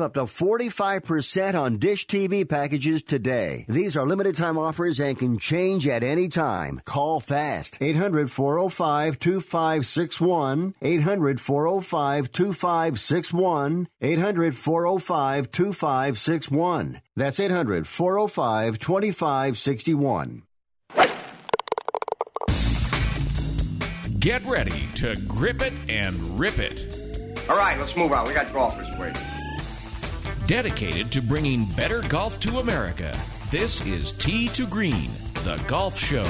up to 45% on Dish TV packages today. These are limited time offers and can change at any time. Call fast. 800 405 2561. 800 405 2561. 800 405 2561. That's 800 405 2561. Get ready to grip it and rip it. All right, let's move on. We got golfers waiting. Dedicated to bringing better golf to America, this is Tee to Green, the golf show.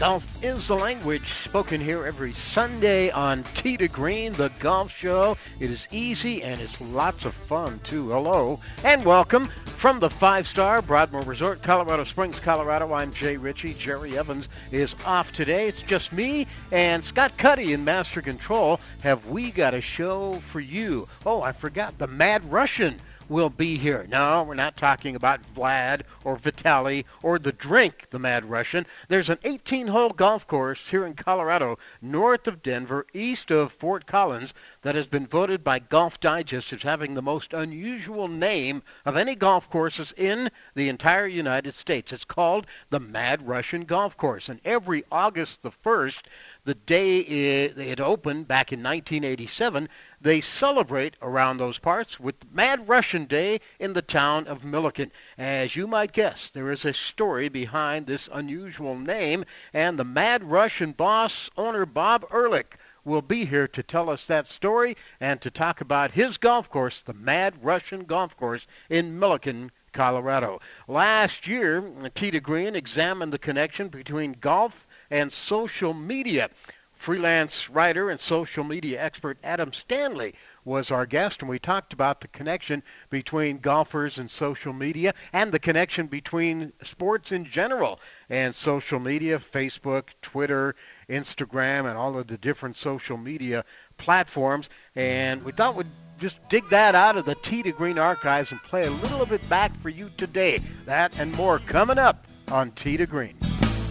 Golf is the language spoken here every Sunday on Tee to Green, the golf show. It is easy and it's lots of fun too. Hello and welcome from the five star Broadmoor Resort, Colorado Springs, Colorado. I'm Jay Ritchie. Jerry Evans is off today. It's just me and Scott Cuddy in Master Control. Have we got a show for you? Oh, I forgot the Mad Russian will be here. No, we're not talking about Vlad or Vitali or the drink, the Mad Russian. There's an 18 hole golf course here in Colorado, north of Denver, east of Fort Collins, that has been voted by Golf Digest as having the most unusual name of any golf courses in the entire United States. It's called the Mad Russian Golf Course. And every August the 1st, the day it, it opened back in 1987, they celebrate around those parts with Mad Russian Day in the town of Milliken. As you might guess, there is a story behind this unusual name, and the Mad Russian boss, owner Bob Ehrlich, will be here to tell us that story and to talk about his golf course, the Mad Russian Golf Course in Milliken, Colorado. Last year, Tee to Green examined the connection between golf and social media. Freelance writer and social media expert Adam Stanley was our guest, and we talked about the connection between golfers and social media and the connection between sports in general and social media Facebook, Twitter, Instagram, and all of the different social media platforms. And we thought we'd just dig that out of the Tee to Green archives and play a little of it back for you today. That and more coming up on Tee to Green.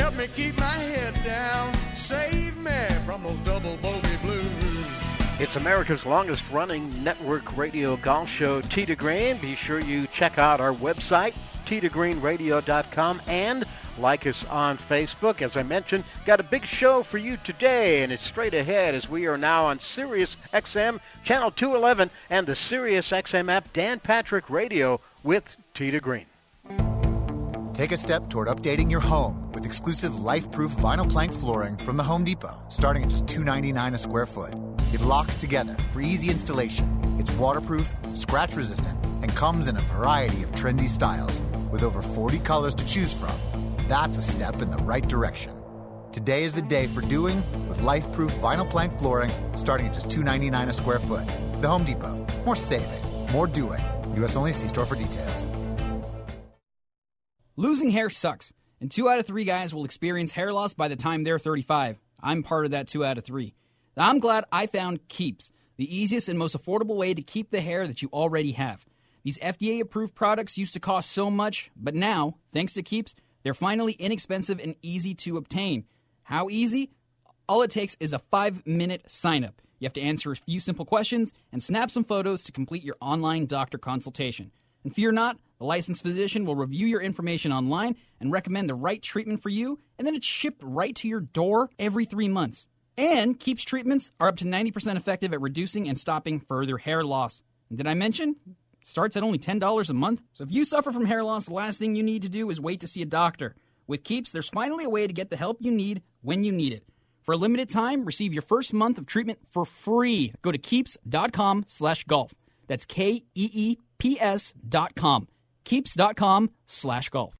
Help me keep my head down. Save me from those double bogey blues. It's America's longest running network radio golf show, to Green. Be sure you check out our website, tee2greenradio.com, and like us on Facebook. As I mentioned, got a big show for you today, and it's straight ahead as we are now on Sirius XM Channel 211 and the Sirius XM app Dan Patrick Radio with to Green. Take a step toward updating your home with exclusive life-proof vinyl plank flooring from the Home Depot, starting at just $2.99 a square foot. It locks together for easy installation. It's waterproof, scratch resistant, and comes in a variety of trendy styles with over 40 colors to choose from. That's a step in the right direction. Today is the day for doing with life-proof vinyl plank flooring starting at just $2.99 a square foot. The Home Depot. More saving, more doing. U.S. only. See store for details. Losing hair sucks, and two out of three guys will experience hair loss by the time they're 35. I'm part of that two out of three. I'm glad I found Keeps, the easiest and most affordable way to keep the hair that you already have. These FDA approved products used to cost so much, but now, thanks to Keeps, they're finally inexpensive and easy to obtain. How easy? All it takes is a five minute sign up. You have to answer a few simple questions and snap some photos to complete your online doctor consultation. And fear not, the licensed physician will review your information online and recommend the right treatment for you, and then it's shipped right to your door every three months. And Keeps treatments are up to 90% effective at reducing and stopping further hair loss. And did I mention? Starts at only $10 a month. So if you suffer from hair loss, the last thing you need to do is wait to see a doctor. With Keeps, there's finally a way to get the help you need when you need it. For a limited time, receive your first month of treatment for free. Go to keeps.com slash golf. That's K-E-E-P-S dot com. Keeps.com slash golf.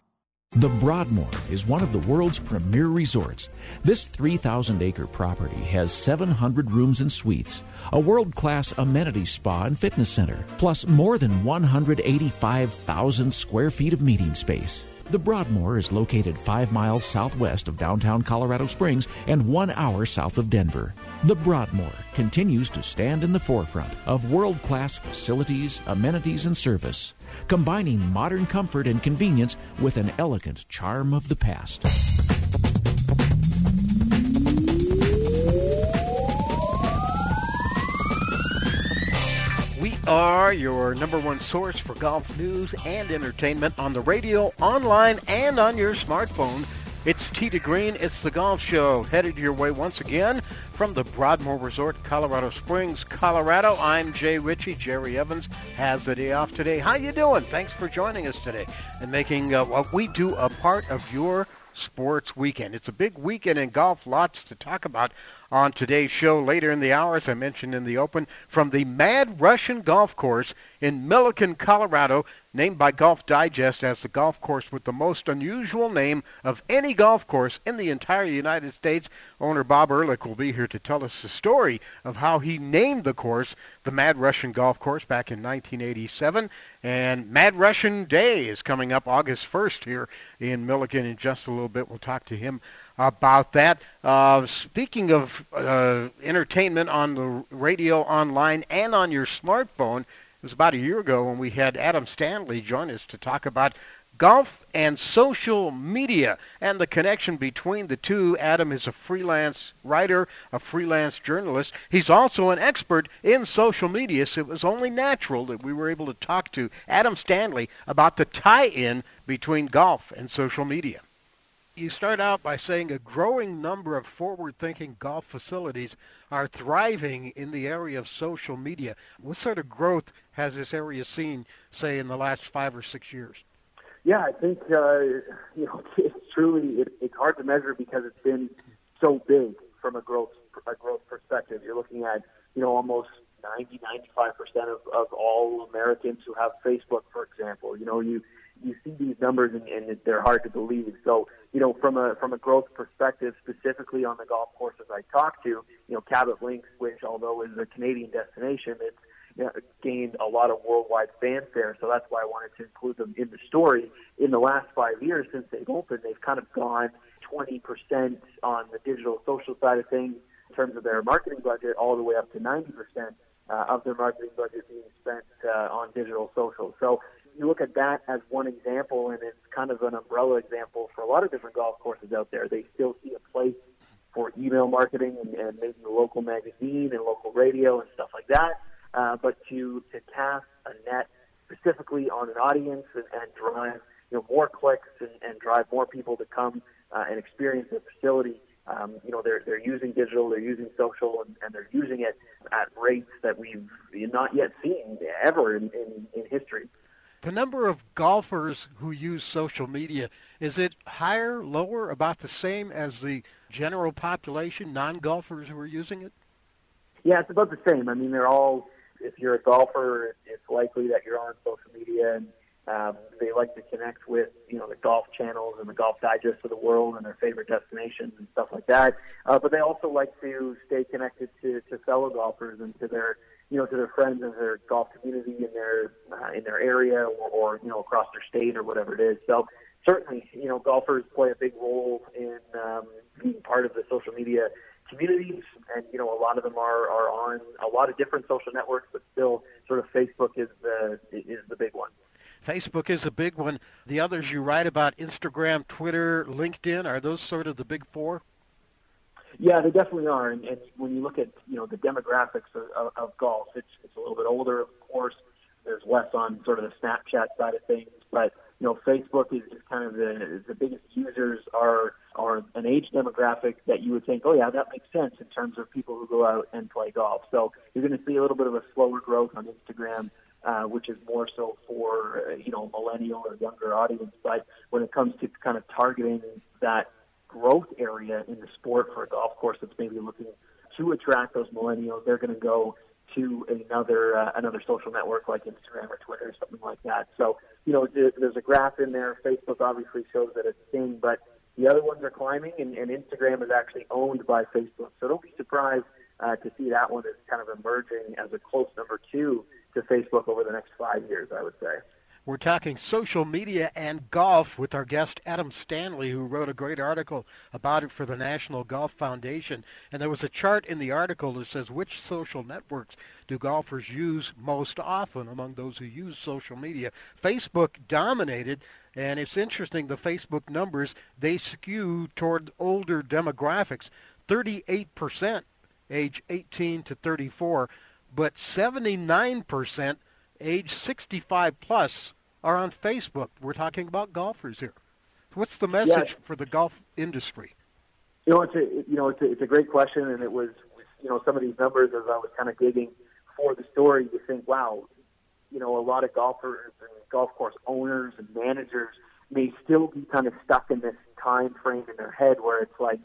The Broadmoor is one of the world's premier resorts. This 3,000 acre property has 700 rooms and suites, a world class amenity spa and fitness center, plus more than 185,000 square feet of meeting space. The Broadmoor is located five miles southwest of downtown Colorado Springs and one hour south of Denver. The Broadmoor continues to stand in the forefront of world class facilities, amenities, and service, combining modern comfort and convenience with an elegant charm of the past. We are your number one source for golf news and entertainment on the radio, online, and on your smartphone. Tee to Green. It's the Golf Show. Headed your way once again from the Broadmoor Resort, Colorado Springs, Colorado. I'm Jay Ritchie. Jerry Evans has the day off today. How you doing? Thanks for joining us today and making uh, what we do a part of your sports weekend. It's a big weekend in golf. Lots to talk about on today's show later in the hour, as I mentioned in the open, from the Mad Russian Golf Course in Milliken, Colorado, named by Golf Digest as the golf course with the most unusual name of any golf course in the entire United States. Owner Bob Ehrlich will be here to tell us the story of how he named the course the Mad Russian Golf Course back in 1987. And Mad Russian Day is coming up August 1st here in Milliken in just a little bit. We'll talk to him about that. Uh, speaking of uh, entertainment on the radio, online, and on your smartphone, it was about a year ago when we had Adam Stanley join us to talk about golf and social media and the connection between the two. Adam is a freelance writer, a freelance journalist. He's also an expert in social media, so it was only natural that we were able to talk to Adam Stanley about the tie in between golf and social media. You start out by saying a growing number of forward thinking golf facilities are thriving in the area of social media. What sort of growth has this area seen, say, in the last five or six years? Yeah, I think uh, you know it's truly it, it's hard to measure because it's been so big from a growth a growth perspective. You're looking at you know almost 90 95 percent of of all Americans who have Facebook, for example. You know you you see these numbers and, and they're hard to believe. So, you know, from a from a growth perspective, specifically on the golf courses I talked to, you know, Cabot Links, which although is a Canadian destination, it's you know, gained a lot of worldwide fanfare. So that's why I wanted to include them in the story. In the last five years since they've opened, they've kind of gone 20% on the digital social side of things in terms of their marketing budget, all the way up to 90% uh, of their marketing budget being spent uh, on digital social. So you look at that as one example, and it's kind of an umbrella example for a lot of different golf courses out there. They still see a place for email marketing and, and maybe the local magazine and local radio and stuff like that. Uh, but to to cast a net specifically on an audience and, and drive you know more clicks and, and drive more people to come uh, and experience the facility. Um, you know they're they're using digital, they're using social, and, and they're using it at rates that we've not yet seen ever in, in, in history the number of golfers who use social media Is it higher, lower, about the same as the general population, non-golfers who are using it? Yeah, it's about the same. I mean, they're all. If you're a golfer, it's likely that you're on social media and um, they like to connect with you know the golf channels and the golf digest of the world and their favorite destinations and stuff like that. Uh, but they also like to stay connected to, to fellow golfers and to their you know to their friends and their golf community in their uh, in their area or, or you know across their state or whatever it is. So certainly you know golfers play a big role in um, being part of the social media communities, and you know a lot of them are are on a lot of different social networks, but still sort of Facebook is the is the big one. Facebook is a big one. The others you write about Instagram, Twitter, LinkedIn are those sort of the big four? Yeah, they definitely are. And, and when you look at you know the demographics of, of, of golf, it's it's a little bit older, of course. There's less on sort of the Snapchat side of things, but you know Facebook is, is kind of the the biggest users are are an age demographic that you would think, oh yeah, that makes sense in terms of people who go out and play golf. So you're going to see a little bit of a slower growth on Instagram uh, which is more so for uh, you know millennial or younger audience. But when it comes to kind of targeting that growth area in the sport for a golf course that's maybe looking to attract those millennials, they're going to go to another uh, another social network like Instagram or Twitter or something like that. So you know there's a graph in there. Facebook obviously shows that it's king, but the other ones are climbing, and, and Instagram is actually owned by Facebook. So don't be surprised uh, to see that one as kind of emerging as a close number two to Facebook over the next five years, I would say. We're talking social media and golf with our guest Adam Stanley, who wrote a great article about it for the National Golf Foundation. And there was a chart in the article that says which social networks do golfers use most often among those who use social media. Facebook dominated, and it's interesting the Facebook numbers they skew toward older demographics. 38% age 18 to 34 but 79% age 65 plus are on Facebook. We're talking about golfers here. What's the message yeah. for the golf industry? You know, it's a you know it's a, it's a great question, and it was you know some of these numbers as I was kind of digging for the story. You think, wow, you know, a lot of golfers and golf course owners and managers may still be kind of stuck in this time frame in their head where it's like,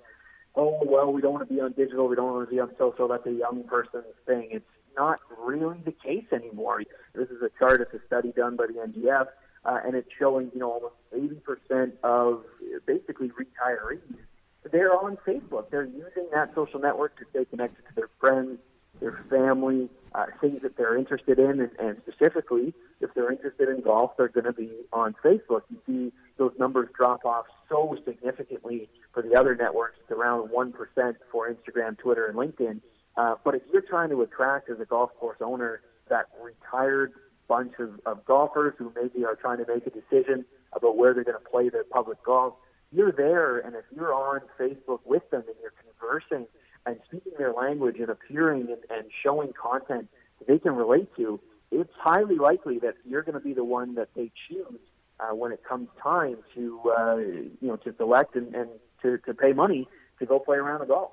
oh well, we don't want to be on digital, we don't want to be on social. That's a young person's thing. It's not really the case anymore. This is a chart, it's a study done by the NGF, uh, and it's showing, you know, almost 80% of basically retirees, they're on Facebook. They're using that social network to stay connected to their friends, their family, uh, things that they're interested in, and, and specifically, if they're interested in golf, they're going to be on Facebook. You see those numbers drop off so significantly for the other networks. It's around 1% for Instagram, Twitter, and LinkedIn. Uh, but if you're trying to attract as a golf course owner that retired bunch of, of golfers who maybe are trying to make a decision about where they're going to play their public golf, you're there, and if you're on Facebook with them and you're conversing and speaking their language and appearing and, and showing content they can relate to, it's highly likely that you're going to be the one that they choose uh, when it comes time to uh, you know to select and, and to, to pay money to go play around the golf.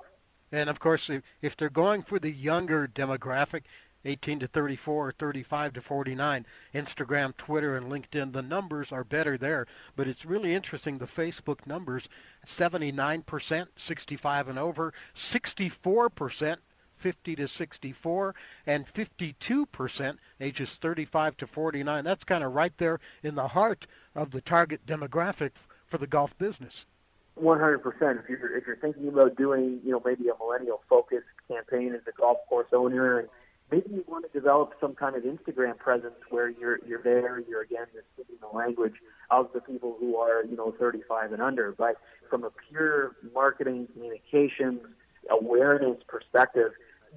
And of course, if, if they're going for the younger demographic, 18 to 34 or 35 to 49, Instagram, Twitter, and LinkedIn, the numbers are better there. But it's really interesting the Facebook numbers 79%, 65 and over, 64%. 50 to 64 and 52% ages 35 to 49. That's kind of right there in the heart of the target demographic for the golf business. One hundred percent. If you're if you're thinking about doing, you know, maybe a millennial focused campaign as a golf course owner, and maybe you want to develop some kind of Instagram presence where you're you're there, you're again you're speaking the language of the people who are you know 35 and under. But from a pure marketing, communications, awareness perspective,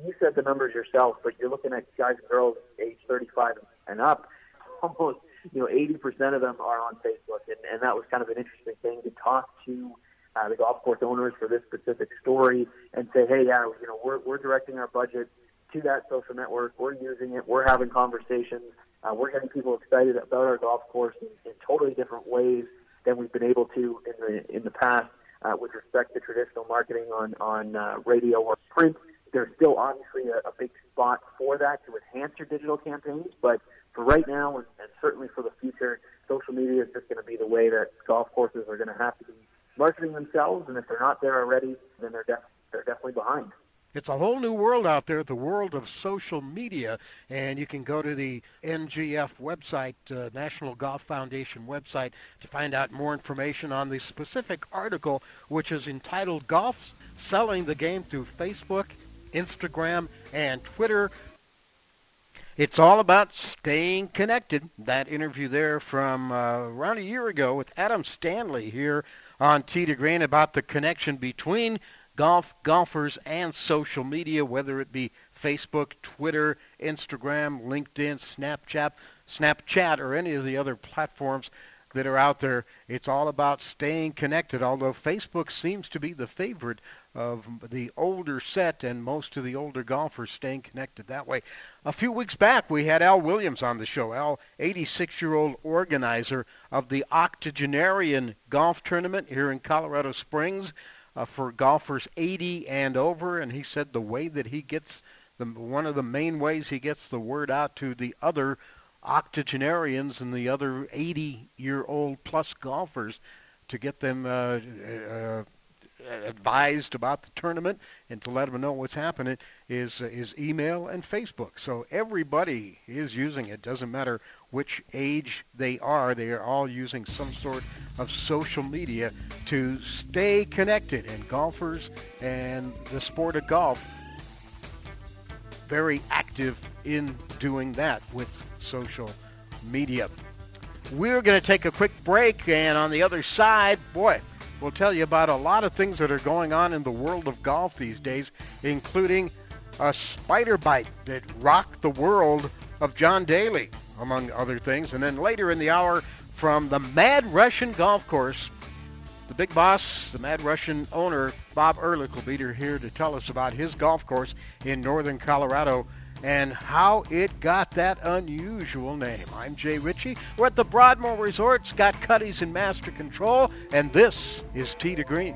you said the numbers yourself, but you're looking at guys and girls age 35 and up. Almost, you know, 80% of them are on Facebook, and, and that was kind of an interesting thing to talk to uh, the golf course owners for this specific story and say, hey, yeah, you know, we're, we're directing our budget to that social network. We're using it. We're having conversations. Uh, we're getting people excited about our golf course in, in totally different ways than we've been able to in the in the past uh, with respect to traditional marketing on on uh, radio or print. There's still obviously a, a big spot for that to enhance your digital campaigns, but for right now and, and certainly for the future, social media is just going to be the way that golf courses are going to have to be marketing themselves, and if they're not there already, then they're def- they're definitely behind. It's a whole new world out there, the world of social media, and you can go to the NGF website, uh, National Golf Foundation website, to find out more information on the specific article, which is entitled "Golf Selling the Game Through Facebook, Instagram, and Twitter." It's all about staying connected. That interview there from uh, around a year ago with Adam Stanley here on Tee to Green about the connection between golf, golfers, and social media, whether it be Facebook, Twitter, Instagram, LinkedIn, Snapchat, Snapchat, or any of the other platforms that are out there. It's all about staying connected, although Facebook seems to be the favorite of the older set and most of the older golfers staying connected that way. A few weeks back, we had Al Williams on the show. Al, 86 year old organizer of the Octogenarian Golf Tournament here in Colorado Springs uh, for golfers 80 and over, and he said the way that he gets the one of the main ways he gets the word out to the other octogenarians and the other 80 year old plus golfers to get them uh, uh, advised about the tournament and to let them know what's happening is uh, is email and Facebook. So everybody is using it. Doesn't matter which age they are. They are all using some sort of social media to stay connected. And golfers and the sport of golf very active in doing that with social media. We're going to take a quick break, and on the other side, boy, we'll tell you about a lot of things that are going on in the world of golf these days, including a spider bite that rocked the world of John Daly, among other things. And then later in the hour, from the Mad Russian Golf Course, the big boss, the Mad Russian owner, Bob Ehrlich, will be here to tell us about his golf course in northern Colorado and how it got that unusual name. I'm Jay Ritchie. We're at the Broadmoor Resort. Scott Cuddy's in master control, and this is Tee to Green.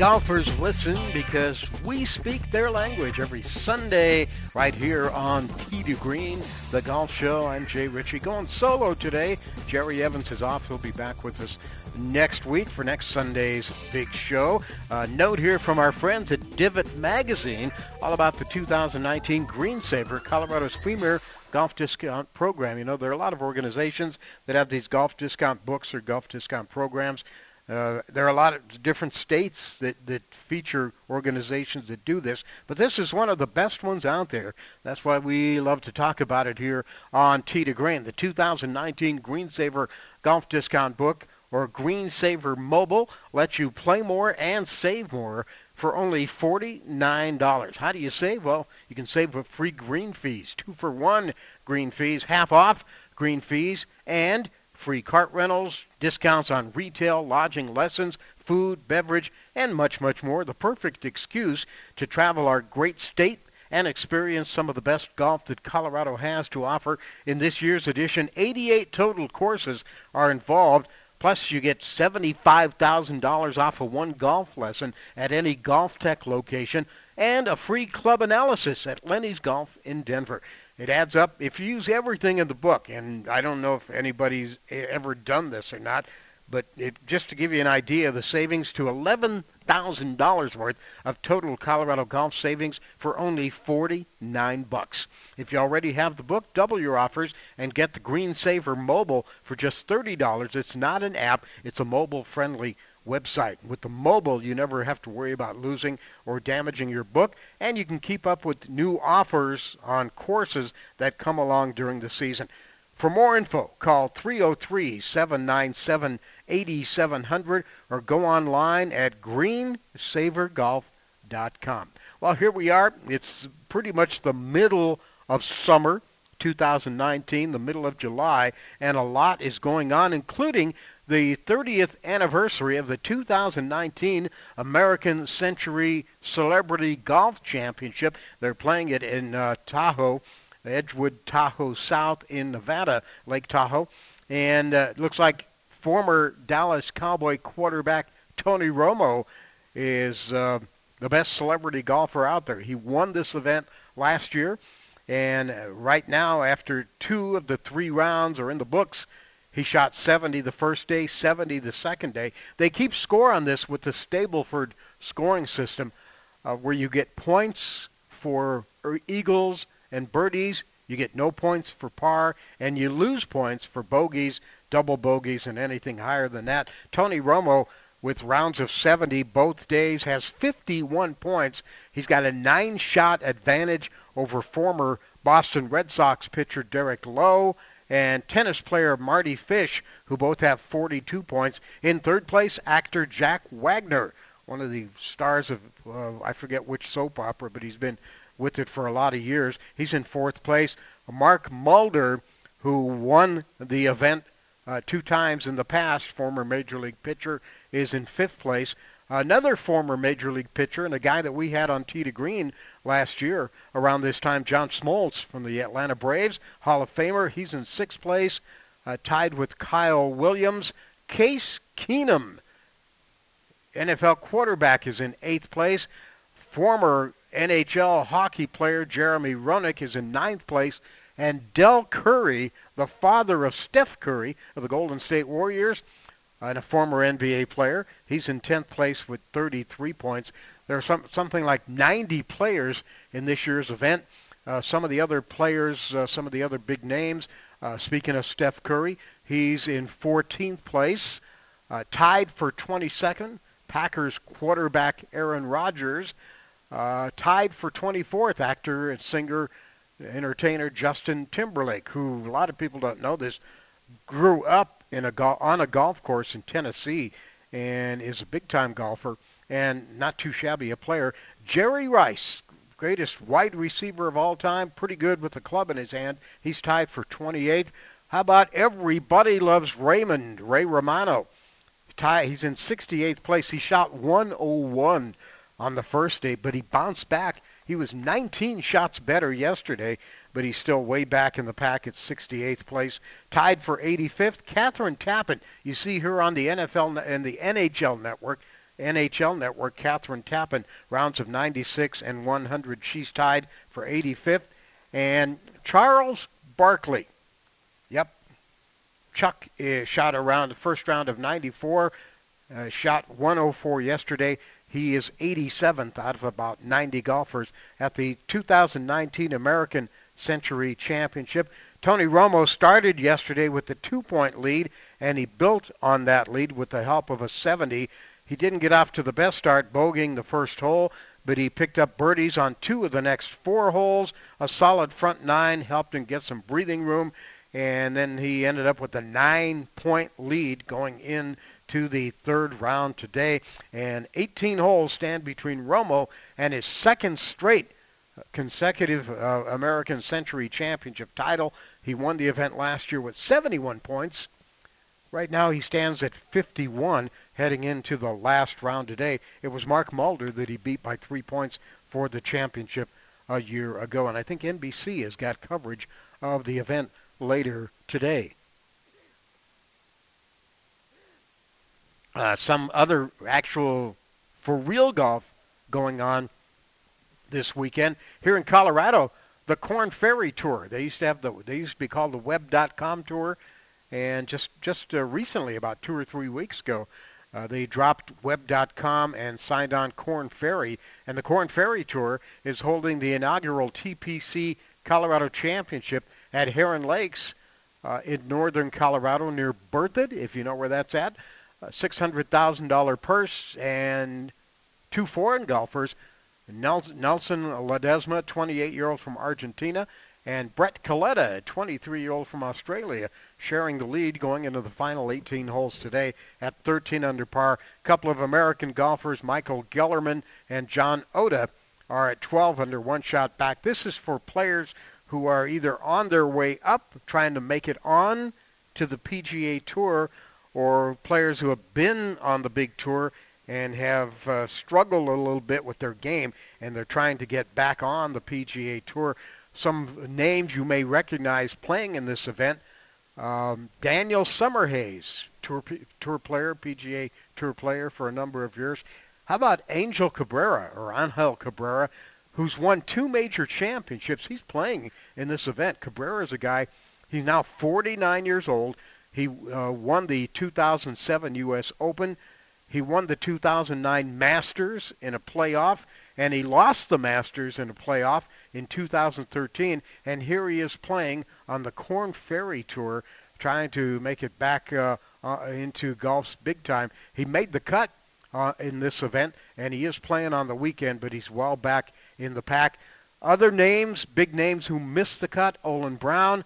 Golfers listen because we speak their language every Sunday right here on Tee to Green, the golf show. I'm Jay Ritchie going solo today. Jerry Evans is off. He'll be back with us next week for next Sunday's big show. Uh, note here from our friends at Divot Magazine all about the 2019 Greensaver, Colorado's premier golf discount program. You know, there are a lot of organizations that have these golf discount books or golf discount programs. Uh, there are a lot of different states that, that feature organizations that do this, but this is one of the best ones out there. That's why we love to talk about it here on Tee to Green. The 2019 Green Saver Golf Discount Book or Green Saver Mobile lets you play more and save more for only $49. How do you save? Well, you can save with free green fees, two for one green fees, half off green fees, and free cart rentals, discounts on retail, lodging, lessons, food, beverage, and much, much more. The perfect excuse to travel our great state and experience some of the best golf that Colorado has to offer. In this year's edition, 88 total courses are involved. Plus, you get $75,000 off of one golf lesson at any Golf Tech location and a free club analysis at Lenny's Golf in Denver. It adds up if you use everything in the book, and I don't know if anybody's ever done this or not, but it, just to give you an idea, the savings to $11,000 worth of total Colorado golf savings for only 49 bucks. If you already have the book, double your offers and get the Green Saver mobile for just $30. It's not an app, it's a mobile-friendly website. With the mobile, you never have to worry about losing or damaging your book, and you can keep up with new offers on courses that come along during the season. For more info, call 303 797 8700 or go online at greensavergolf.com. Well, here we are. It's pretty much the middle of summer. 2019, the middle of July, and a lot is going on, including the 30th anniversary of the 2019 American Century Celebrity Golf Championship. They're playing it in uh, Tahoe, Edgewood Tahoe South in Nevada, Lake Tahoe. And uh, looks like former Dallas Cowboy quarterback Tony Romo is uh, the best celebrity golfer out there. He won this event last year. And uh, right now, after two of the three rounds are in the books, he shot 70 the first day, 70 the second day. They keep score on this with the Stableford scoring system, uh, where you get points for er, eagles and birdies. You get no points for par, and you lose points for bogeys, double bogeys, and anything higher than that. Tony Romo, with rounds of 70 both days, has 51 points. He's got a nine shot advantage over former Boston Red Sox pitcher Derek Lowe and tennis player Mardy Fish, who both have 42 points. In third place, actor Jack Wagner, one of the stars of, uh, I forget which soap opera, but he's been with it for a lot of years. He's in fourth place. Mark Mulder, who won the event uh, two times in the past, former Major League pitcher, is in fifth place. Another former Major League pitcher and a guy that we had on to Green last year around this time, John Smoltz from the Atlanta Braves, Hall of Famer. He's in sixth place, uh, tied with Kyle Williams. Case Keenum, NFL quarterback, is in eighth place. Former NHL hockey player Jeremy Roenick is in ninth place. And Del Curry, the father of Steph Curry of the Golden State Warriors, and a former NBA player, he's in 10th place with 33 points. There are some, something like 90 players in this year's event. Uh, some of the other players, uh, some of the other big names. Uh, speaking of Steph Curry, he's in 14th place, uh, tied for 22nd. Packers quarterback Aaron Rodgers, uh, tied for 24th. Actor and singer, entertainer Justin Timberlake, who a lot of people don't know this, grew up in a on a golf course in Tennessee and is a big-time golfer and not too shabby a player. Jerry Rice, greatest wide receiver of all time, pretty good with the club in his hand. He's tied for 28th. How about everybody loves Raymond Ray Romano? He's in 68th place. He shot 101 on the first day, but he bounced back. He was 19 shots better yesterday, but he's still way back in the pack at 68th place. Tied for 85th, Kathryn Tappen. You see her on the NFL and the NHL network. NHL network, Kathryn Tappen, rounds of 96 and 100. She's tied for 85th. And Charles Barkley. Yep. Chuck uh, shot around the first round of 94, uh, shot 104 yesterday. He is 87th out of about 90 golfers at the 2019 American Century Championship. Tony Romo started yesterday with the two point lead, and he built on that lead with the help of a 70. He didn't get off to the best start, bogeying the first hole, but he picked up birdies on two of the next four holes. A solid front nine helped him get some breathing room, and then he ended up with a nine point lead going in to the third round today. And 18 holes stand between Romo and his second straight consecutive uh, American Century Championship title. He won the event last year with 71 points. Right now he stands at 51 heading into the last round today. It was Mark Mulder that he beat by three points for the championship a year ago. And I think NBC has got coverage of the event later today. uh, some other actual for real golf going on this weekend here in Colorado. The Korn Ferry Tour. They used to have the. They used to be called the Web.com Tour, and just just uh, recently, about two or three weeks ago, uh, they dropped Web.com and signed on Korn Ferry. And the Korn Ferry Tour is holding the inaugural TPC Colorado Championship at Heron Lakes uh, in northern Colorado near Berthoud, if you know where that's at. $600,000 purse and two foreign golfers, Nelson Ledesma, 28-year-old from Argentina, and Brett Coletti, 23-year-old from Australia, sharing the lead going into the final 18 holes today at 13 under par. A couple of American golfers, Michael Gellerman and John Oda, are at 12 under, one shot back. This is for players who are either on their way up, trying to make it on to the PGA Tour, or players who have been on the big tour and have uh, struggled a little bit with their game and they're trying to get back on the PGA Tour. Some names you may recognize playing in this event. Um, Daniel Summerhays, tour, tour player, PGA Tour player for a number of years. How about Angel Cabrera or Angel Cabrera, who's won two major championships? He's playing in this event. Cabrera is a guy, he's now 49 years old. He uh, won the 2007 U.S. Open. He won the 2009 Masters in a playoff, and he lost the Masters in a playoff in 2013. And here he is playing on the Korn Ferry Tour, trying to make it back uh, uh, into golf's big time. He made the cut uh, in this event, and he is playing on the weekend, but he's well back in the pack. Other names, big names who missed the cut: Olin Browne,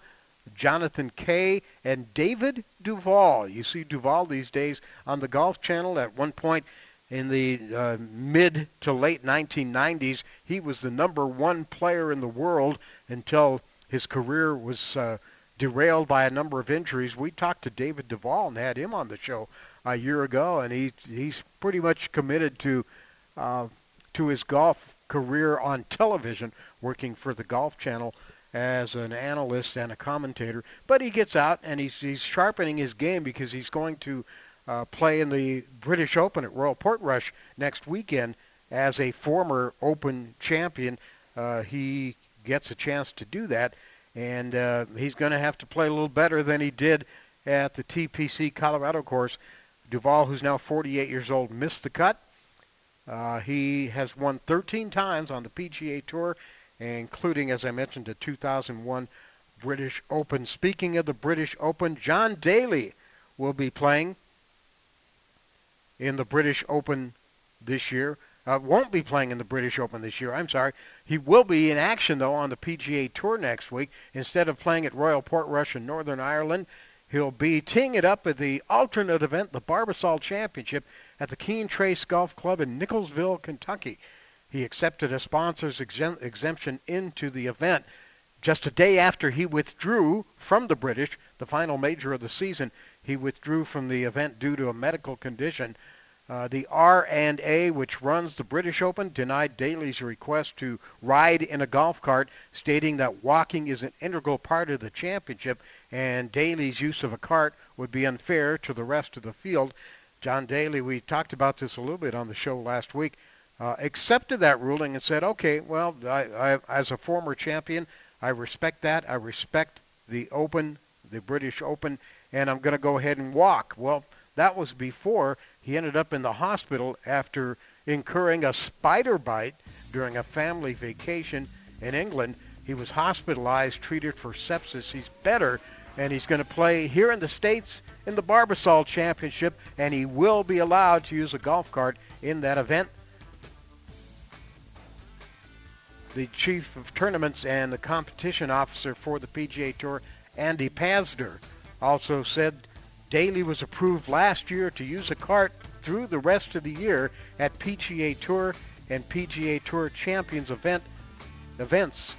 Jonathan Kaye, and David Duval. You see Duval these days on the Golf Channel. At one point in the uh, mid to late 1990s, he was the number one player in the world until his career was uh, derailed by a number of injuries. We talked to David Duval and had him on the show a year ago, and he he's pretty much committed to uh, to his golf career on television, working for the Golf Channel as an analyst and a commentator. But he gets out and he's he's sharpening his game because he's going to uh, play in the British Open at Royal Portrush next weekend as a former Open champion. Uh, he gets a chance to do that. and uh, he's going to have to play a little better than he did at the TPC Colorado course. Duval, who's now 48 years old, missed the cut. Uh, he has won 13 times on the PGA Tour, including, as I mentioned, the 2001 British Open. Speaking of the British Open, John Daly will be playing in the British Open this year. Uh, won't be playing in the British Open this year. I'm sorry. He will be in action though on the PGA Tour next week. Instead of playing at Royal Portrush in Northern Ireland, he'll be teeing it up at the alternate event, the Barbasol Championship, at the Keene Trace Golf Club in Nicholasville, Kentucky. He accepted a sponsor's exemption into the event. Just a day after he withdrew from the British, the final major of the season, he withdrew from the event due to a medical condition. Uh, the R&A, which runs the British Open, denied Daly's request to ride in a golf cart, stating that walking is an integral part of the championship and Daly's use of a cart would be unfair to the rest of the field. John Daly, we talked about this a little bit on the show last week, uh, accepted that ruling and said, okay, well, I, I, as a former champion, I respect that. I respect the Open, the British Open, and I'm going to go ahead and walk. Well, that was before he ended up in the hospital after incurring a spider bite during a family vacation in England. He was hospitalized, treated for sepsis. He's better, and he's going to play here in the States in the Barbasol Championship, and he will be allowed to use a golf cart in that event. The chief of tournaments and the competition officer for the PGA Tour, Andy Pazder, also said Daly was approved last year to use a cart through the rest of the year at PGA Tour and PGA Tour Champions event events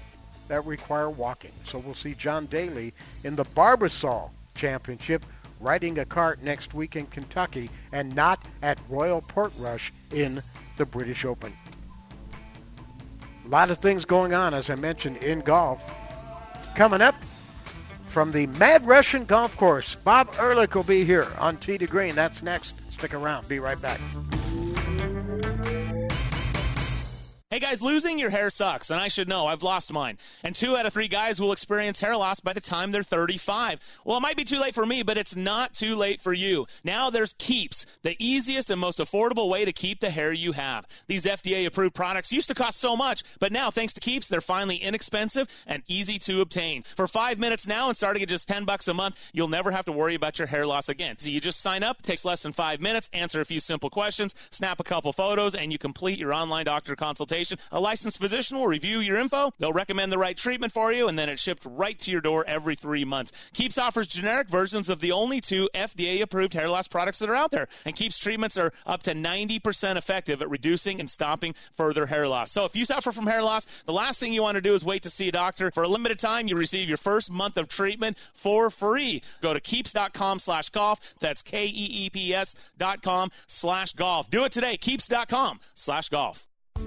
that require walking. So we'll see John Daly in the Barbasol Championship riding a cart next week in Kentucky and not at Royal Portrush in the British Open. A lot of things going on, as I mentioned, in golf. Coming up, from the Mad Russian Golf Course. Bob Ehrlich will be here on Tee to Green. That's next. Stick around. Be right back. Hey guys, losing your hair sucks, and I should know. I've lost mine. And two out of three guys will experience hair loss by the time they're 35. Well, it might be too late for me, but it's not too late for you. Now there's Keeps, the easiest and most affordable way to keep the hair you have. These FDA approved products used to cost so much, but now thanks to Keeps, they're finally inexpensive and easy to obtain. For five minutes now and starting at just 10 bucks a month, you'll never have to worry about your hair loss again. So you just sign up, takes less than five minutes, answer a few simple questions, snap a couple photos, and you complete your online doctor consultation a licensed physician will review your info. They'll recommend the right treatment for you, and then it's shipped right to your door every three months. Keeps offers generic versions of the only two FDA approved hair loss products that are out there. And Keeps treatments are up to 90% effective at reducing and stopping further hair loss. So if you suffer from hair loss, the last thing you want to do is wait to see a doctor. For a limited time, you receive your first month of treatment for free. Go to keeps.com slash golf. That's K E E P S dot com slash golf. Do it today. Keeps.com slash golf.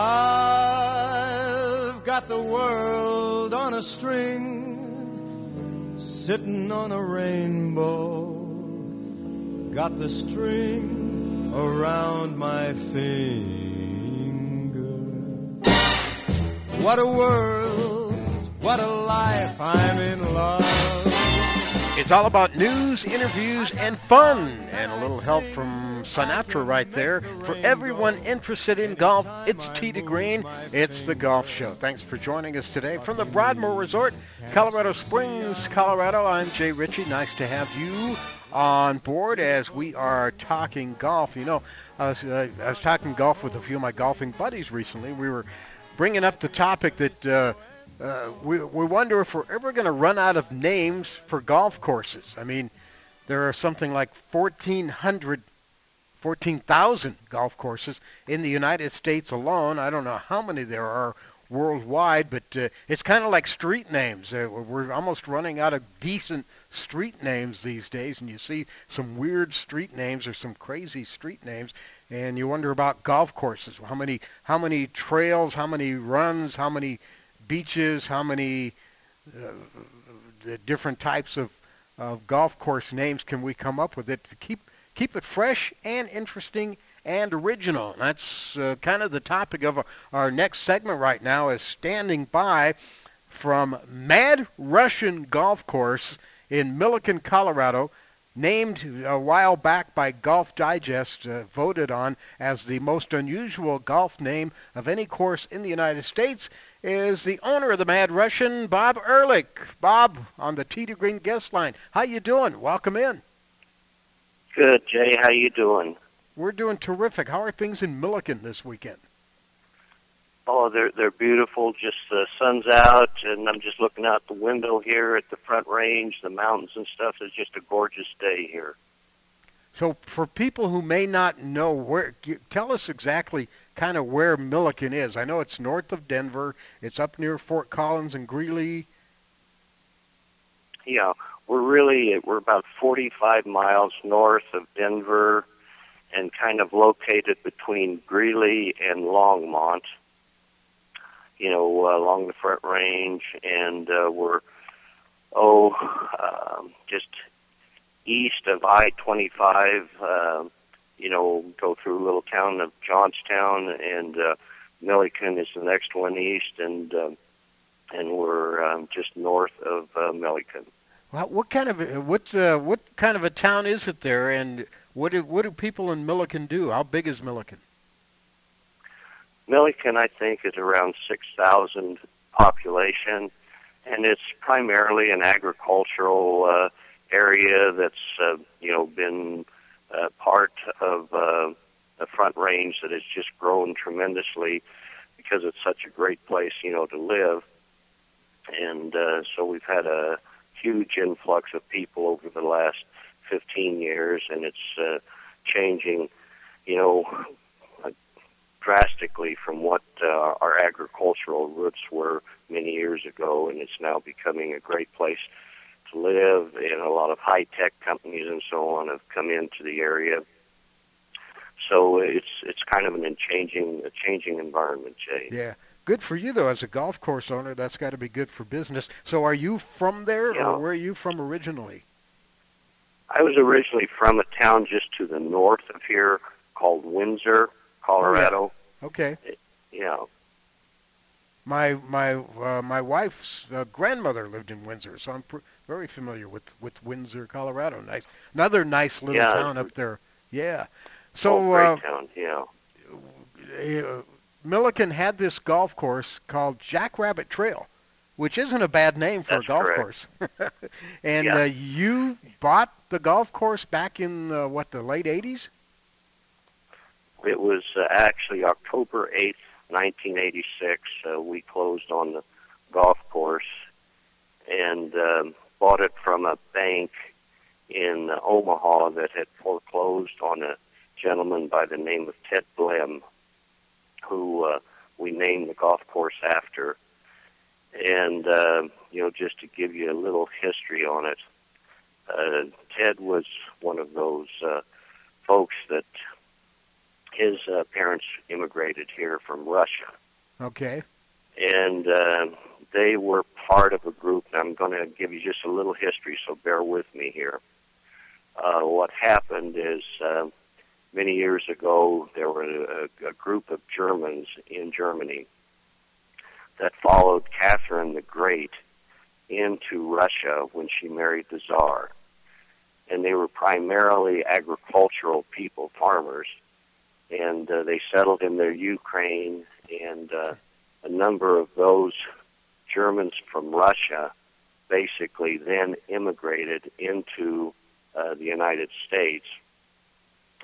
I've got the world on a string, sitting on a rainbow. Got the string around my finger. What a world, what a life, I'm in love. It's all about news, interviews, and fun, and a little help from Sinatra right there. For everyone interested in golf, it's to Green. It's the Golf Show. Thanks for joining us today from the Broadmoor Resort, Colorado Springs, Colorado. I'm Jay Ritchie. Nice to have you on board as we are talking golf. You know, I was, uh, I was talking golf with a few of my golfing buddies recently. We were bringing up the topic that. Uh, uh, we, we wonder if we're ever going to run out of names for golf courses. I mean, there are something like 1,400, 14,000 golf courses in the United States alone. I don't know how many there are worldwide, but uh, it's kind of like street names. Uh, we're almost running out of decent street names these days, and you see some weird street names or some crazy street names, and you wonder about golf courses. How many, how many trails, how many runs, how many beaches, how many uh, the different types of, of golf course names can we come up with it to keep keep it fresh and interesting and original. And that's uh, kind of the topic of our, next segment right now is standing by from Mad Russian Golf Course in Milliken, Colorado named a while back by Golf Digest, uh, voted on as the most unusual golf name of any course in the United States, is the owner of the Mad Russian, Bob Ehrlich. Bob, on the Tee to Green guest line. How you doing? Welcome in. Good, Jay. How you doing? We're doing terrific. How are things in Milliken this weekend? Oh, they're they're beautiful. Just the sun's out, and I'm just looking out the window here at the front range, the mountains and stuff. It's just a gorgeous day here. So, for people who may not know where, tell us exactly kind of where Milliken is. I know it's north of Denver. It's up near Fort Collins and Greeley. Yeah, we're really we're about 45 miles north of Denver, and kind of located between Greeley and Longmont. You know, uh, along the Front Range, and uh, we're oh, um, just east of I-25. Uh, you know, go through a little town of Johnstown, and uh, Milliken is the next one east, and uh, and we're um, just north of uh, Milliken. Well, what kind of what uh, what kind of a town is it there, and what do what do people in Milliken do? How big is Milliken? Milliken, I think, is around six thousand population, and it's primarily an agricultural uh, area that's uh, you know been uh, part of uh, the Front Range that has just grown tremendously because it's such a great place, you know, to live. And uh, so we've had a huge influx of people over the last 15 years, and it's uh, changing, you know, drastically from what uh, our agricultural roots were many years ago, and it's now becoming a great place to live, and a lot of high tech companies and so on have come into the area. So it's it's kind of an changing a changing environment, Jay. Yeah. Good for you though, as a golf course owner. That's got to be good for business. So, are you from there, Yeah. or where are you from originally? I was originally from a town just to the north of here called Windsor, Colorado. Okay. Yeah. My my uh, my wife's uh, grandmother lived in Windsor, so I'm pr- very familiar with with Windsor, Colorado. Nice, another nice little Yeah, town up there. Yeah. So oh, great uh, town. Yeah. uh, Milliken had this golf course called Jackrabbit Trail. which isn't a bad name for That's a golf correct. course. and Yeah. uh, you bought the golf course back in uh, what the late '80s? It was uh, actually October 8th, 1986. Uh, we closed on the golf course and um, bought it from a bank in uh, Omaha that had foreclosed on a gentleman by the name of Ted Blem, who uh, we named the golf course after. And, uh, you know, just to give you a little history on it, uh, Ted was one of those uh, folks that his uh, parents immigrated here from Russia, Okay. and uh, they were part of a group. And I'm going to give you just a little history, so bear with me here. Uh, what happened is uh, many years ago there were a, a group of Germans in Germany that followed Catherine the Great into Russia when she married the Tsar. And they were primarily agricultural people, farmers, and uh, they settled in their Ukraine, and uh, a number of those Germans from Russia basically then immigrated into uh, the United States.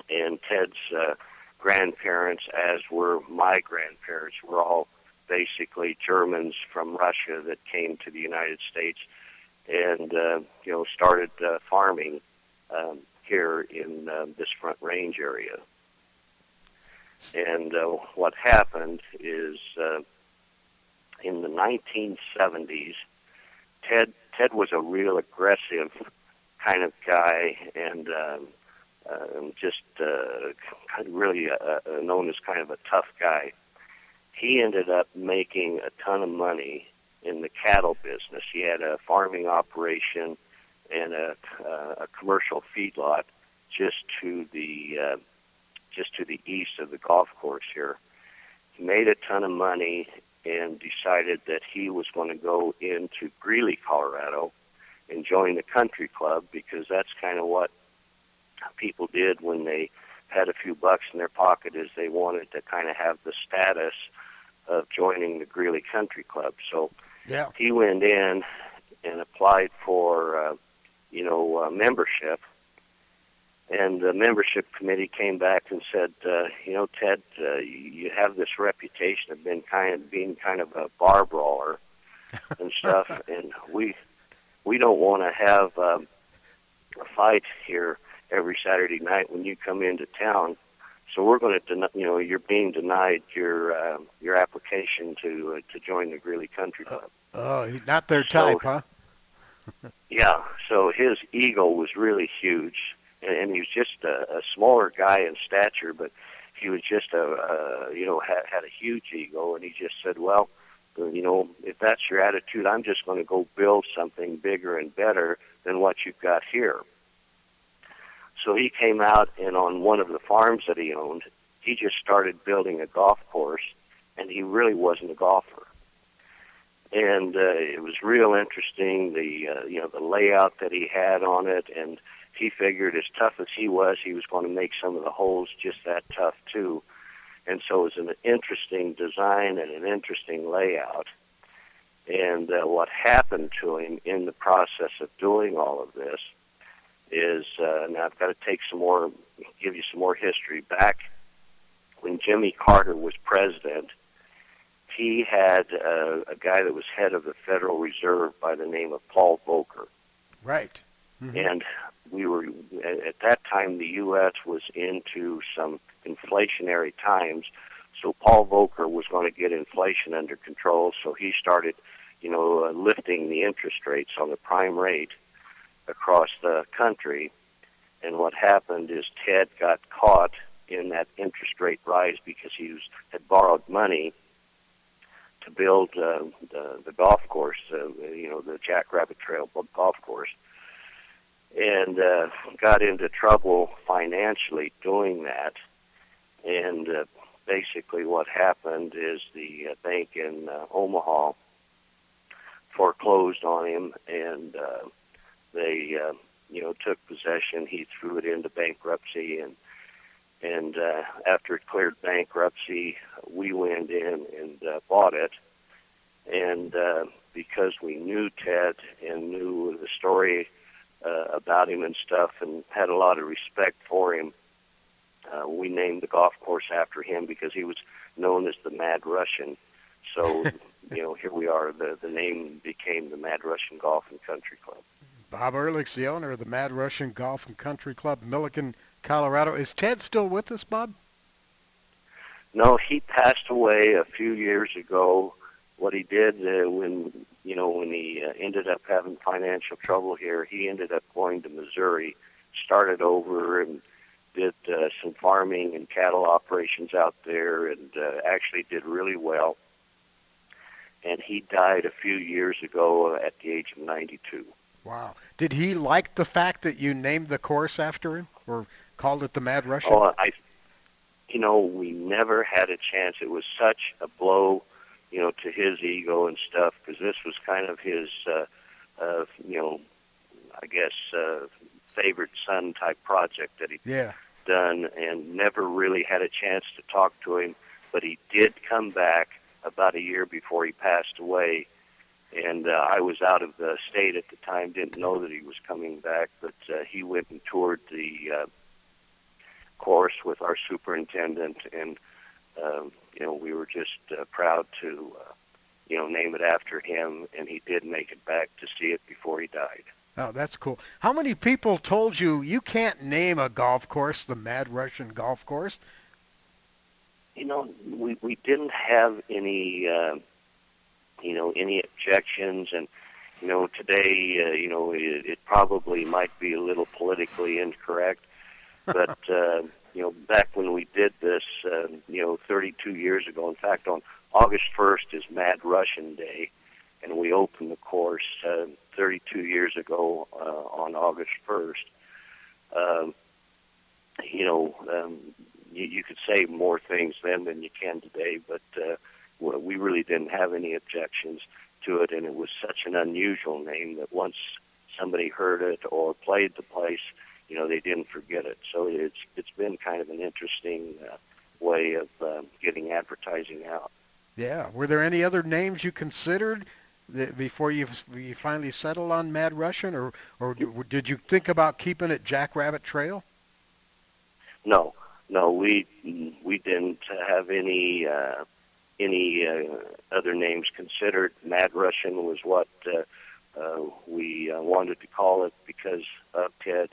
And Ted's uh, grandparents, as were my grandparents, were all basically Germans from Russia that came to the United States and uh, you know started uh, farming um, here in uh, this Front Range area. And uh, what happened is uh, in the 1970s, Ted Ted was a real aggressive kind of guy, and um, um, just uh, really uh, uh, known as kind of a tough guy. He ended up making a ton of money in the cattle business. He had a farming operation and a, uh, a commercial feedlot just to the uh, just to the east of the golf course here. He made a ton of money and decided that he was going to go into Greeley, Colorado, and join the country club because that's kind of what people did when they had a few bucks in their pocket is they wanted to kind of have the status of joining the Greeley Country Club. So Yeah. he went in and applied for uh, you know uh, membership and the membership committee came back and said uh, you know Ted uh, you have this reputation of being kind of being kind of a bar brawler and stuff. And we we don't want to have um, a fight here every Saturday night when you come into town. So we're going to deny, you know you're being denied your uh, your application to uh, to join the Greeley Country Club. Oh, he- not their So- type, huh? yeah, so his ego was really huge, and, he was just a, a smaller guy in stature, but he was just a, a you know had, had a huge ego, and he just said, well, you know, if that's your attitude, I'm just going to go build something bigger and better than what you've got here. So he came out, and on one of the farms that he owned, he just started building a golf course, and he really wasn't a golfer and uh, it was real interesting the uh, you know the layout that he had on it and he figured as tough as he was he was going to make some of the holes just that tough too and so it was an interesting design and an interesting layout and uh, what happened to him in the process of doing all of this is uh, now I've got to take some more give you some more history back when Jimmy Carter was president he had uh, a guy that was head of the Federal Reserve by the name of Paul Volcker. Right. Mhm. And we were, at at that time, the U.S. was into some inflationary times. So Paul Volcker was going to get inflation under control. So he started, you know, uh, lifting the interest rates on the prime rate across the country. And what happened is Ted got caught in that interest rate rise because he was, had borrowed money to build uh, the, the golf course, uh, you know, the Jackrabbit Trail golf course, and uh, got into trouble financially doing that. And uh, basically, what happened is the uh, bank in uh, Omaha foreclosed on him, and uh, they, uh, you know, took possession. He threw it into bankruptcy, and and uh, after it cleared bankruptcy, we went in and uh, bought it. And uh, because we knew Ted and knew the story uh, about him and stuff, and had a lot of respect for him. Uh, we named the golf course after him because he was known as the Mad Russian. So, you know, here we are. The the name became the Mad Russian Golf and Country Club. Bob Ehrlich's the owner of the Mad Russian Golf and Country Club, Milliken, Colorado. Is Ted still with us, Bob? No, he passed away a few years ago. What he did uh, when you know when he uh, ended up having financial trouble here, he ended up going to Missouri, started over and did uh, some farming and cattle operations out there, and uh, actually did really well. And he died a few years ago at the age of 92. Wow. Did he like the fact that you named the course after him, or called it the Mad Russian? Oh, I, you know, we never had a chance. It was such a blow, you know, to his ego and stuff because this was kind of his, uh, uh, you know, I guess uh, favorite son type project that he yeah. done, and never really had a chance to talk to him. But he did come back about a year before he passed away, and uh, I was out of the state at the time, didn't know that he was coming back, but uh, he went and toured the uh, course with our superintendent, and um, you know we were just uh, proud to uh, you know name it after him, and he did make it back to see it before he died. Oh, that's cool. How many people told you you can't name a golf course the Mad Russian Golf Course? You know, we we didn't have any. Uh, you know any objections and you know today uh, you know it, it probably might be a little politically incorrect but uh, you know back when we did this uh, you know 32 years ago. In fact on August 1st is Mad Russian Day and we opened the course uh, 32 years ago uh, on August 1st um, you know um, you, you could say more things then than you can today but uh, we really didn't have any objections to it, and it was such an unusual name that once somebody heard it or played the place, you know, they didn't forget it. So it's it's been kind of an interesting uh, way of um, getting advertising out. Yeah. Were there any other names you considered that before you you finally settled on Mad Russian, or or did you think about keeping it Jackrabbit Trail? No, no, we we didn't have any. Uh, any uh, other names considered. Mad Russian was what uh, uh, we uh, wanted to call it because of Ted.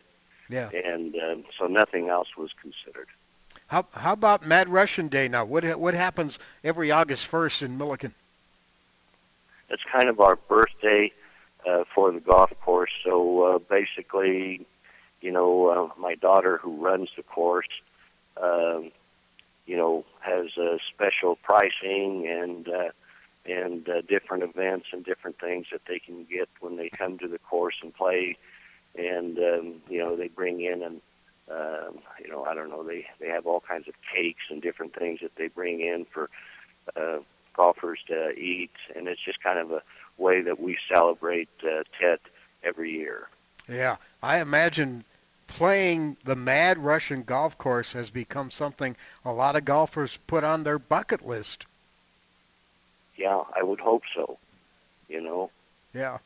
Yeah. And um, so nothing else was considered. How how about Mad Russian Day now? What what happens every August first in Milliken? It's kind of our birthday uh, for the golf course. So uh, basically, you know, uh, my daughter who runs the course. Uh, you know, has uh, special pricing and uh, and uh, different events and different things that they can get when they come to the course and play. And um, you know, they bring in and um, you know, I don't know, they they have all kinds of cakes and different things that they bring in for uh, golfers to eat, and it's just kind of a way that we celebrate uh, Ted every year. Yeah, I imagine playing the Mad Russian golf course has become something a lot of golfers put on their bucket list. Yeah, I would hope so. You know. Yeah.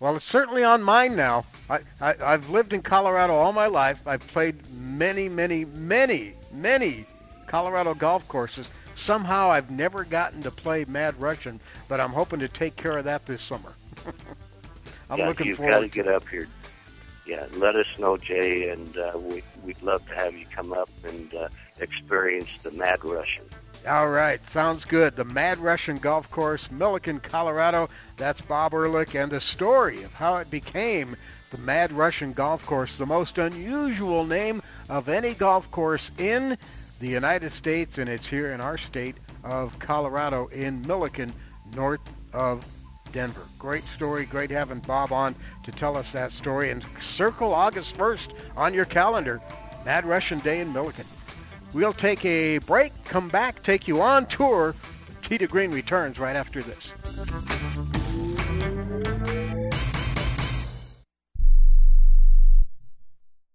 Well, it's certainly on mine now. I, I I've lived in Colorado all my life. I've played many, many, many, many Colorado golf courses. Somehow I've never gotten to play Mad Russian, but I'm hoping to take care of that this summer. I'm yeah, looking you've forward. got to get up here yeah, let us know, Jay, and uh, we, we'd love to have you come up and uh, experience the Mad Russian. All right, sounds good. The Mad Russian Golf Course, Milliken, Colorado. That's Bob Ehrlich, and the story of how it became the Mad Russian Golf Course, the most unusual name of any golf course in the United States, and it's here in our state of Colorado in Milliken, north of Denver. Great story. Great having Bob on to tell us that story. And circle August 1st on your calendar. Mad Russian Day in Milliken. We'll take a break, come back, take you on tour. To Green returns right after this.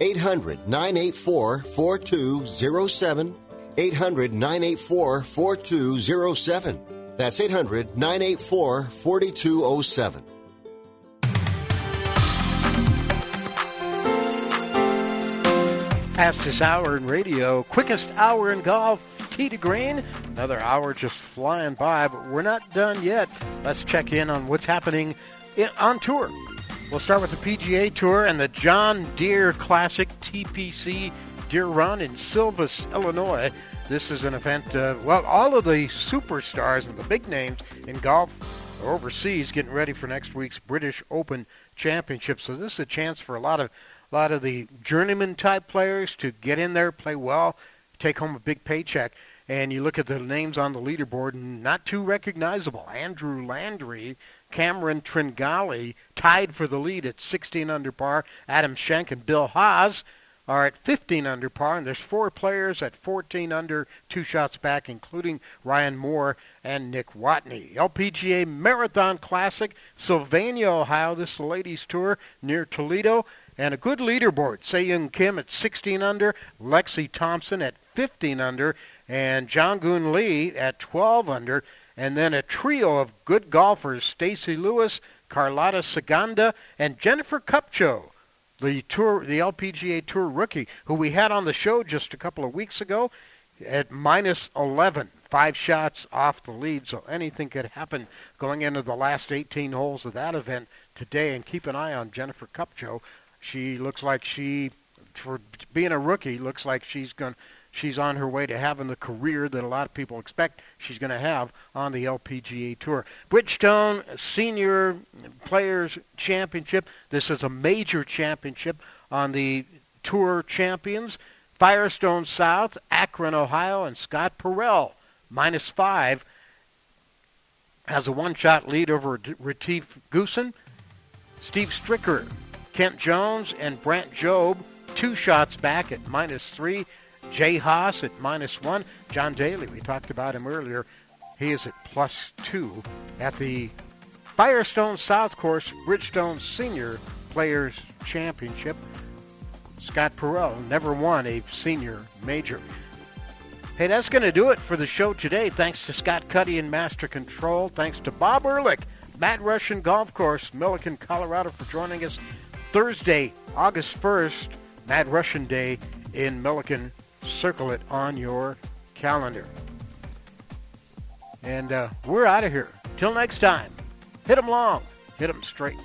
800 984 4207. 800 984 4207. That's 800 984 4207. Fastest hour in radio, quickest hour in golf, tee to green. Another hour just flying by, but we're not done yet. Let's check in on what's happening on tour. We'll start with the PGA Tour and the John Deere Classic TPC Deer Run in Silvis, Illinois. This is an event, uh, well, all of the superstars and the big names in golf are overseas getting ready for next week's British Open Championship. So this is a chance for a lot of a lot of the journeyman type players to get in there, play well, take home a big paycheck. And you look at the names on the leaderboard, not too recognizable. Andrew Landry, Cameron Tringale tied for the lead at 16 under par. Adam Schenk and Bill Haas are at 15 under par, and there's four players at 14 under, two shots back, including Ryan Moore and Nick Watney. LPGA Marathon Classic, Sylvania, Ohio. This is the ladies' tour near Toledo. And a good leaderboard. Young Kim at 16 under, Lexi Thompson at 15 under, and Jong-Gun Lee at 12 under. And then a trio of good golfers, Stacy Lewis, Carlota Ciganda, and Jennifer Kupcho, the tour, the LPGA Tour rookie, who we had on the show just a couple of weeks ago, at minus 11, five shots off the lead. So anything could happen going into the last 18 holes of that event today. And keep an eye on Jennifer Kupcho. She looks like she, for being a rookie, looks like she's going. She's on her way to having the career that a lot of people expect she's going to have on the LPGA Tour. Bridgestone Senior Players Championship. This is a major championship on the Tour champions. Firestone South, Akron, Ohio, and Scott Parel, minus five, has a one-shot lead over Retief Goosen. Steve Stricker, Kent Jones, and Brandt Jobe, two shots back at minus three. Jay Haas at minus one. John Daly, we talked about him earlier. He is at plus two at the Firestone South Course Bridgestone Senior Players Championship. Scott Parel never won a senior major. Hey, that's going to do it for the show today. Thanks to Scott Cuddy and Master Control. Thanks to Bob Ehrlich, Mad Russian Golf Course, Milliken, Colorado, for joining us Thursday, August 1st, Mad Russian Day in Milliken. Circle it on your calendar. And uh, we're out of here. Till next time, hit 'em long, hit 'em straight.